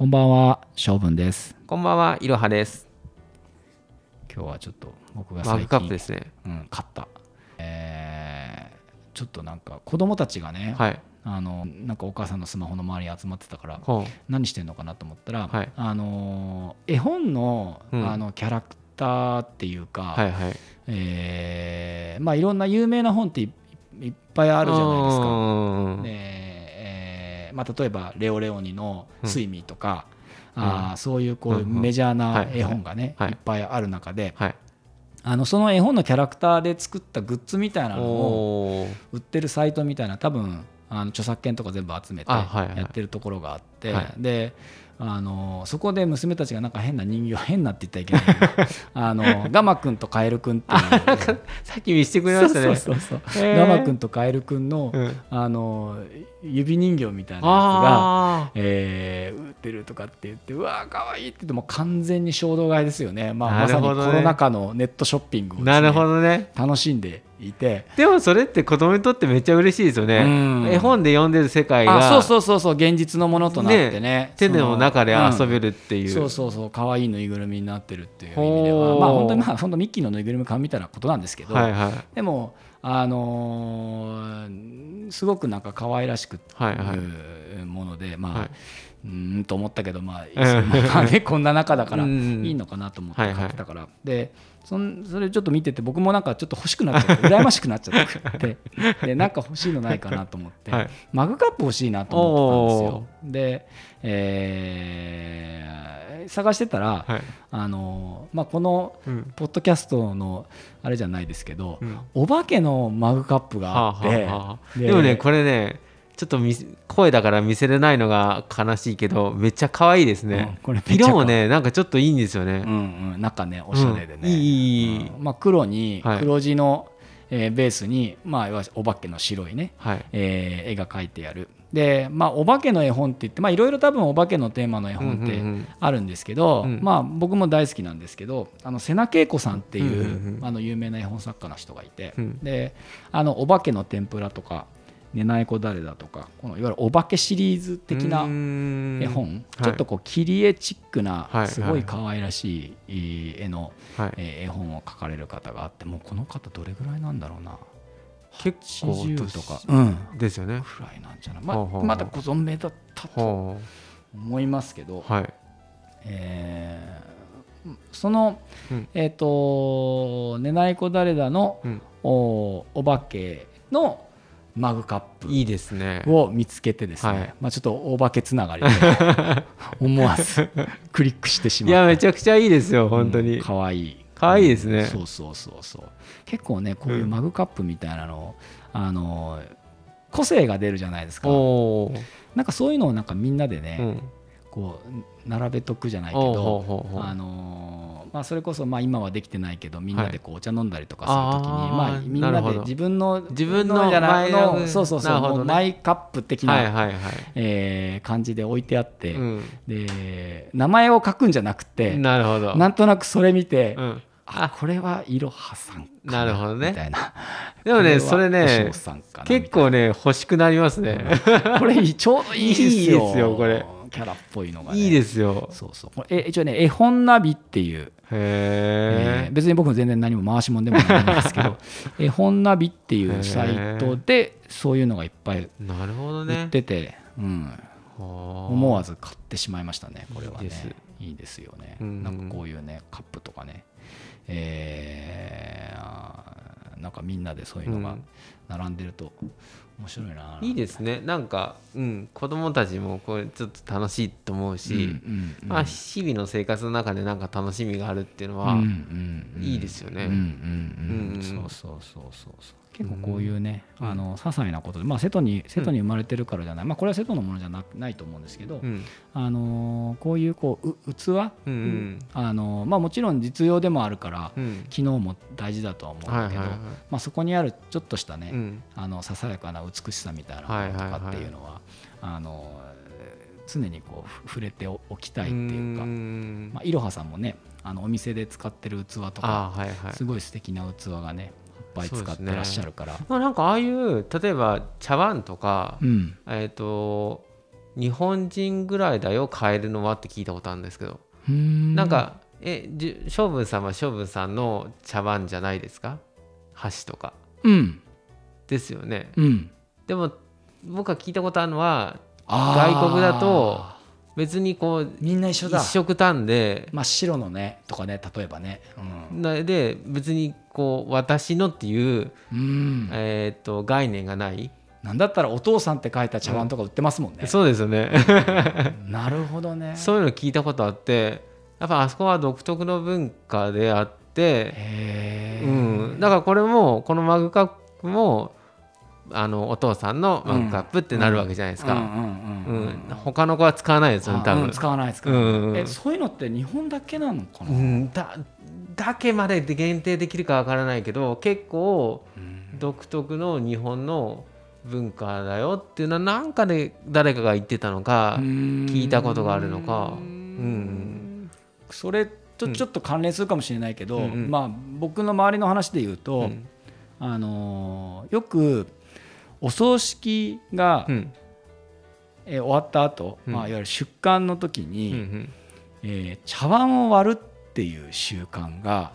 こんばんは、しょうぶんです。こんばんは、いろはです。今日はちょっと僕がマグ最近、カップですね。うん、買った。えーちょっとなんか子供たちがね、はい。あのなんかお母さんのスマホの周りに集まってたからほ何してんのかなと思ったら、はいあの絵本の,、うんあのキャラクターっていうか、う。はいはい。えーまあ、いろんな有名な本っていいっぱいあるじゃないですか。かまあ、例えばレオレオニの「睡眠」とか、あーそういうこううん。うん。メジャーなはい。絵本がね、はい。いっぱいある中ではい。あのその絵本のキャラクターで作ったグッズみたいなのを売ってるサイトみたいな多分あの著作権とか全部集めてやってるところがあって、はい。であのそこで娘たちがなんか変な人形変なって言ったらいけないけど あのガマくんとカエルくんっていう。さっき見せてくれましたね。そうそうそうガマくんとカエルくんの,、うん。あの指人形みたいなやつが、あえー売ってるとかって言ってうわーかわいいって言ってもう完全に衝動買いですよね、まあ、なまさにコロナ禍のネットショッピングをねなるほどね。楽しんでいて、でもそれって子供にとってめっちゃ嬉しいですよね。うん。絵本で読んでる世界があそうそうそうそう現実のものとなってね。手の中で遊べるるっていう。そうそうそう可愛いぬいぐるみになってるっていう意味では。まあ本当にまあ本当ミッキーのぬいぐるみ買うみたいなことなんですけど、はいはい。でもあのーすごくなんか可愛らしくはいうものでまあ、はい。うーんと思ったけどまあ、うんまあね、こんな中だからうん。いいのかなと思って買ってたから、でそんそれちょっと見てて僕もなんかちょっと欲しくなっちゃって羨ましくなっちゃって。でなんか欲しいのないかなと思って、はい。マグカップ欲しいなと思ってたんですよ。で、えー探してたら、はい。あのまあ、このうん。ポッドキャストのあれじゃないですけど、うん。お化けのマグカップがあって、はあはあはあ。ででもねこれねちょっと声だから見せれないのが悲しいけどめっちゃ可愛いですうんね、これ色もねなんかちょっといいんですよね、うんうん、中ねおしゃれでね、うんいいいいいい。うん。まあ、黒にはい。黒地の、えーベースに、まあ、お化けの白いね、はい。えー絵が描いてある。で、まあ、お化けの絵本って言ってまあいろいろ多分お化けのテーマの絵本ってあるんですけど、うん。まあ、僕も大好きなんですけどあの瀬名恵子さんっていう,、うんうんうん。あの有名な絵本作家の人がいて、うん。であのお化けの天ぷらとか「ねないこ誰だ」とかこのいわゆるお化けシリーズ的な絵本、はい。ちょっとこう切り絵チックなはいすごい可愛らしい絵の、絵本を描かれる方があってもうこの方どれぐらいなんだろうな。結構80とか、うん、ですよね。くらいなんじゃない、ままだご存命だったとほ思いますけど、うはい。えーその、うん。えっ、と「ねないこ誰だのうん」おお化けのマグカップいいですね。を見つけてですね、はい。まあ、ちょっとお化けつながりで 思わずクリックしてしまいった。やめちゃくちゃいいですよ本当に、かわい。い可愛いですね。そうそうそうそう。結構ねこういうマグカップみたいなの、あの個性が出るじゃないですか。なんかそういうのをなんかみんなでね、うん、こう並べとくじゃないけどあのまあ、それこそまあ今はできてないけどみんなでこうお茶飲んだりとかはいするときに、まあ、みんなで自分の自分のじゃないのそうそうそう、マイカップ的な、えー感じで置いてあって、うん、で名前を書くんじゃなくてなるほど。なんとなくそれ見て、うん、あこれはいろはさんかなるほどね。みたいな。でもねそれね結構ね欲しくなりますね、これちょうどいいですよこれキャラっぽいのが、ね、いいですよ。そうそう。これえ一応ね絵本ナビっていう、えへー。別に僕も全然何も回しもんでもないんですけど 絵本ナビっていうサイトでそういうのがいっぱい売っねてて、うん、思思わず買ってしまいましたねこれはね。いいです。よね、うんなんかこういうねカップとかね。えーなんかみんなでそういうのが並んでると面白いな、いいですね。なんか、うん、子供たちもこれちょっと楽しいと思うし、うんうんうんまあ、日々の生活の中でなんか楽しみがあるっていうのは、うんうんうんいいですよね。うんうんうん。うんそうそうそうそうそう。結構こういうね、あの些細なことでまあ瀬戸に瀬戸に生まれてるからじゃない、まあこれは瀬戸のものじゃなないと思うんですけど、うん。あのーこういうこうう器、うんうん。あのーまあもちろん実用でもあるから、うん。機能も大事だとは思うんだけど、まあそこにあるちょっとしたね、うんあのささやかな美しさみたいなものとかっていうのは,、あの常にこうふ触れておきたいっていうか、ん。まあ、いろはさんもねあのお店で使ってる器とかあはいはい。すごい素敵な器がねいっぱい使ってらっしゃるから。まあ、なんかああいう例えば茶碗とか、うん。えっ、と日本人ぐらいだよ買えるのはって聞いたことあるんですけど、うん。なんかえじゅ将軍さんは将軍さんの茶碗じゃないですか？箸とか。うんですよね。うん。でも僕が聞いたことあるのは外国だと別にこうみんな一緒だ。一色単で真っ白のねとかね例えばね。なで別にこう私のっていう、うん、うんえー、と概念がない、なんだったらお父さんって書いた茶碗とか売ってますもんね、そうですよね。なるほどね。そういうの聞いたことあってやっぱあそこは独特の文化であって、へえ、うん、だからこれもこのマグカップもあのお父さんのマグカップってなるわけじゃないですか、他の子は使わないですよね多分、あうん使わない使わない、うん。えそういうのって日本だけなのかな、うん、だだけまでで限定できるかわからないけど結構うん。独特の日本の文化だよっていうのはなんかで誰かが言ってたのか、聞いたことがあるのか。うん。それとちょっと関連するかもしれないけど、まあ、僕の周りの話で言うと、うん。あのーよくお葬式が、うん。えー終わった後、うん。まあいわゆる出棺の時うに、ん。えー茶碗を割るっていう習慣が、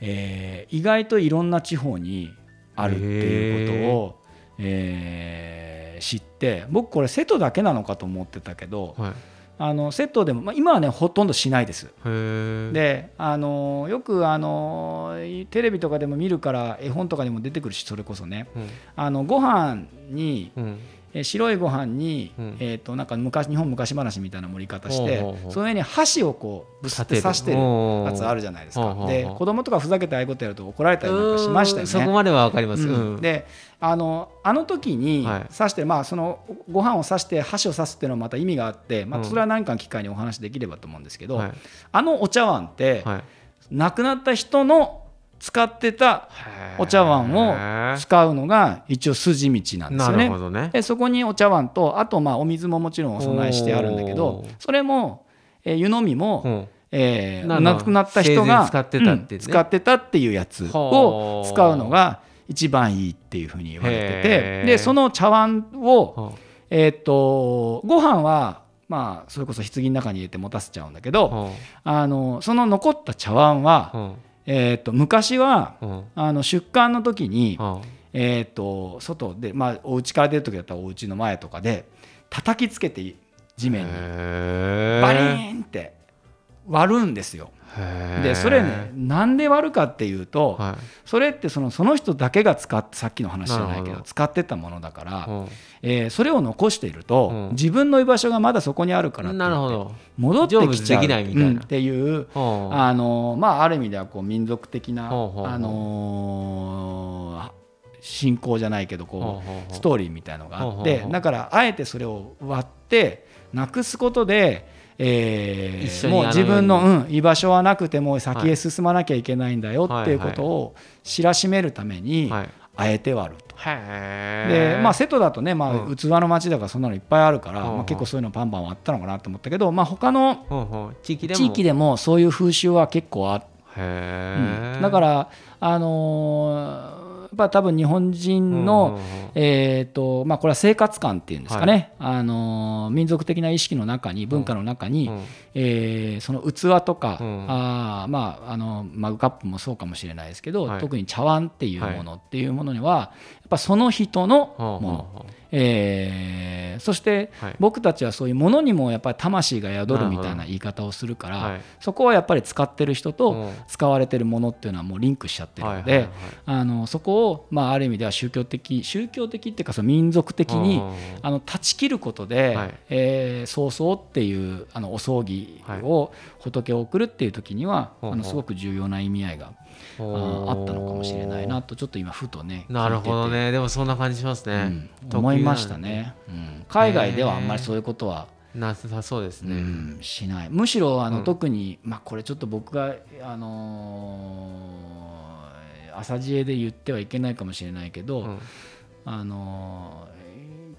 えー意外といろんな地方にあるっていうことを、えー知って僕これ瀬戸だけなのかと思ってたけどうはいあの瀬戸でも、まあ、今はねほとんどしないです。であのよくあのテレビとかでも見るから絵本とかでも出てくるしそれこそね。うん。あのご飯にうんえ白いご飯に、うん。えー、となんか昔日本昔話みたいな盛り方してほうほうほう。その上に箸をこうぶすって刺してるやつあるじゃないですか。で子供とかふざけてああいうことやると怒られたりなんかしましたようんそこね。まではわかります、であのあの時にはい。刺して、まあ、そのご飯を刺して箸を刺すっていうのはまた意味があって、まあ、うん。それは何かの機会にお話できればと思うんですけど、はい。あのお茶碗って、はい。亡くなった人の使ってたお茶碗を使うのが一応筋道なんですなよね。ね。でそこにお茶碗とあとまあお水ももちろんお供えしてあるんだけおどー。それも、えー湯飲みも、うん。えー亡くなった人生が前使ってたってね。うん使ってたっていうやつを使うのが一番いいっていうふうに言われてへてー。でその茶碗を、はえー、とご飯はまあそれこそ棺の中に入れて持たせちゃうんだけどはあのその残った茶碗は、はえー、と昔ははあの出棺の時に、はえー、と外で、まあ、お家から出る時だったらお家の前とかで叩きつけて地面に。バリーンって割るんですよ。でそれねなんで割るかっていうとはそれってそのその人だけが使ってさっきの話じゃないけど使ってたものだから、えーそれを残していると、うん。自分の居場所がまだそこにあるからって言ってなるほど。戻ってきちゃう。成仏できないみたいな。うんっていうはあのまあある意味ではこう民族的なあのー信仰じゃないけどこうストーリーみたいのがあってだからあえてそれを割ってなくすことで、えーもう自分の、うん、居場所はなくても先へ進まなきゃいけないんだよっていうことを知らしめるためにはい。あえて割ると。へでまあ、瀬戸だとね、まあ、うん。器の町だからそんなのいっぱいあるから、まあ、結構そういうのバンバン割ったのかなと思ったけど、まあ、他の地域でも。地域でもそういう風習は結構あって。へー。だから、あのーぱ多分日本人の、えーとまあ、これは生活感っていうんですかね、あのー民族的な意識の中に文化の中に、うん。えーその器とか、うん。あーまあ、あのマグカップもそうかもしれないですけど、はい。特に茶碗っていうものっていうものには、ぱその人のもの、えーそしてはい。僕たちはそういうものにもやっぱり魂が宿るみたいな言い方をするから、はい。そこはやっぱり使ってる人とうん使われてるものっていうのはもうリンクしちゃってるので、あのそこを、まあ、ある意味では宗教的宗教的っていうかその民族的にうんあの断ち切ることで、はい。えー葬送っていうあのお葬儀を仏を送るっていう時には、あのすごく重要な意味合いがあったのかもしれないなとちょっと今ふとねなるほどね。でもそんな感じしますね、うん。思いましたね、うん。海外ではあんまりそういうことは、なさそうですね、うんしない。むしろあの、うん。特に、まあ、これちょっと僕が、あのー朝知恵で言ってはいけないかもしれないけど、うん。あのー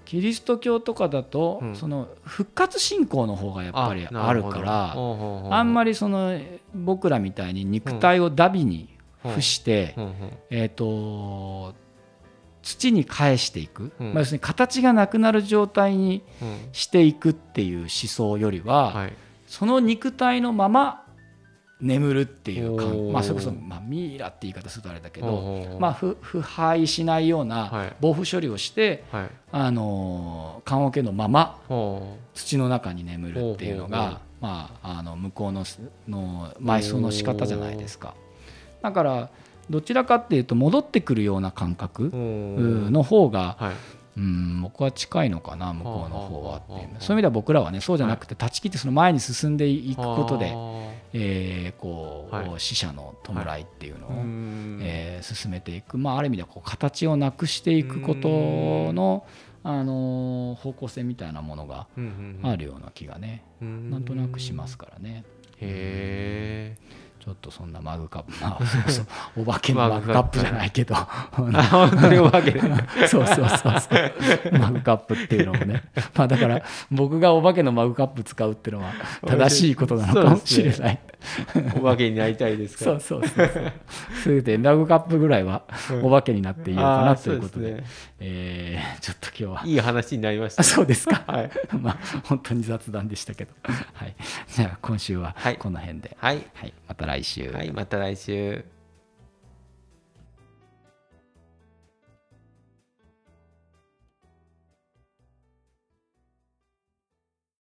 キリスト教とかだと、うん。その復活信仰の方がやっぱりあるからあんまりりその僕らみたいに肉体をダビに付して、えー、と土に返していく、うん。まあ、要するに形がなくなる状態にうんしていくっていう思想よりは、はい。その肉体のまま眠るっていうかまあ、それこそ、まあ、ミイラって言い方するとあれだけど、まあ、腐腐敗しないようなはい。防腐処理をして、はい。あのー棺桶のままほ土の中に眠るっていうのが、まあ、あの向こうのの埋葬の仕方じゃないですか。だからどちらかっていうと戻ってくるような感覚の方がはい。うん僕は近いのかな向こうの方はっていうそういう意味では僕らはねそうじゃなくて断ち切ってその前に進んでいくことで、あ。えーこうはい。死者の弔いっていうのを、ーうん。えー進めていく、まあ、ある意味ではこう形をなくしていくことの、あのー方向性みたいなものがうんうんあるような気がね、うん。なんとなくしますからね。へちょっとそんなマグカップ、まあ、そうそうお化けのマグカップ。じゃないけど、本当にお化け。で そうそうそうそう、マグカップっていうのもね、まあだから僕がお化けのマグカップ使うっていうのは正しいことなのかもしれない。お化けになりたいですから。そうそうそうそう。それでマグカップぐらいはお化けになっていようかなということで、そうですね。えーちょっと今日は。いい話になりました。あそうですか。はい。まあ本当に雑談でしたけど、はい。じゃあ今週ははい。この辺で、はい。はい、また来週。はいまた来週